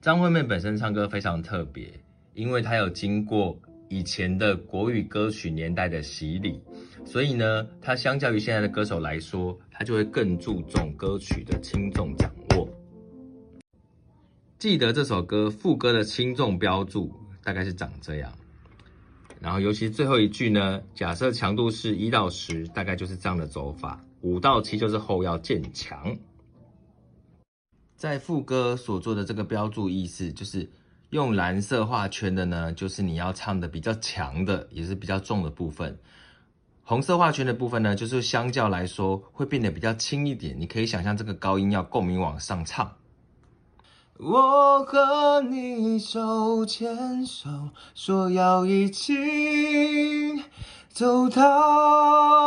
张惠妹本身唱歌非常特别，因为她有经过以前的国语歌曲年代的洗礼，所以呢，她相较于现在的歌手来说，她就会更注重歌曲的轻重掌握。记得这首歌副歌的轻重标注大概是长这样，然后尤其最后一句呢，假设强度是一到十，大概就是这样的走法，五到七就是后要渐强。在副歌所做的这个标注意思，就是用蓝色画圈的呢，就是你要唱的比较强的，也是比较重的部分。红色画圈的部分呢，就是相较来说会变得比较轻一点。你可以想象这个高音要共鸣往上唱。我和你手牵手，说要一起走到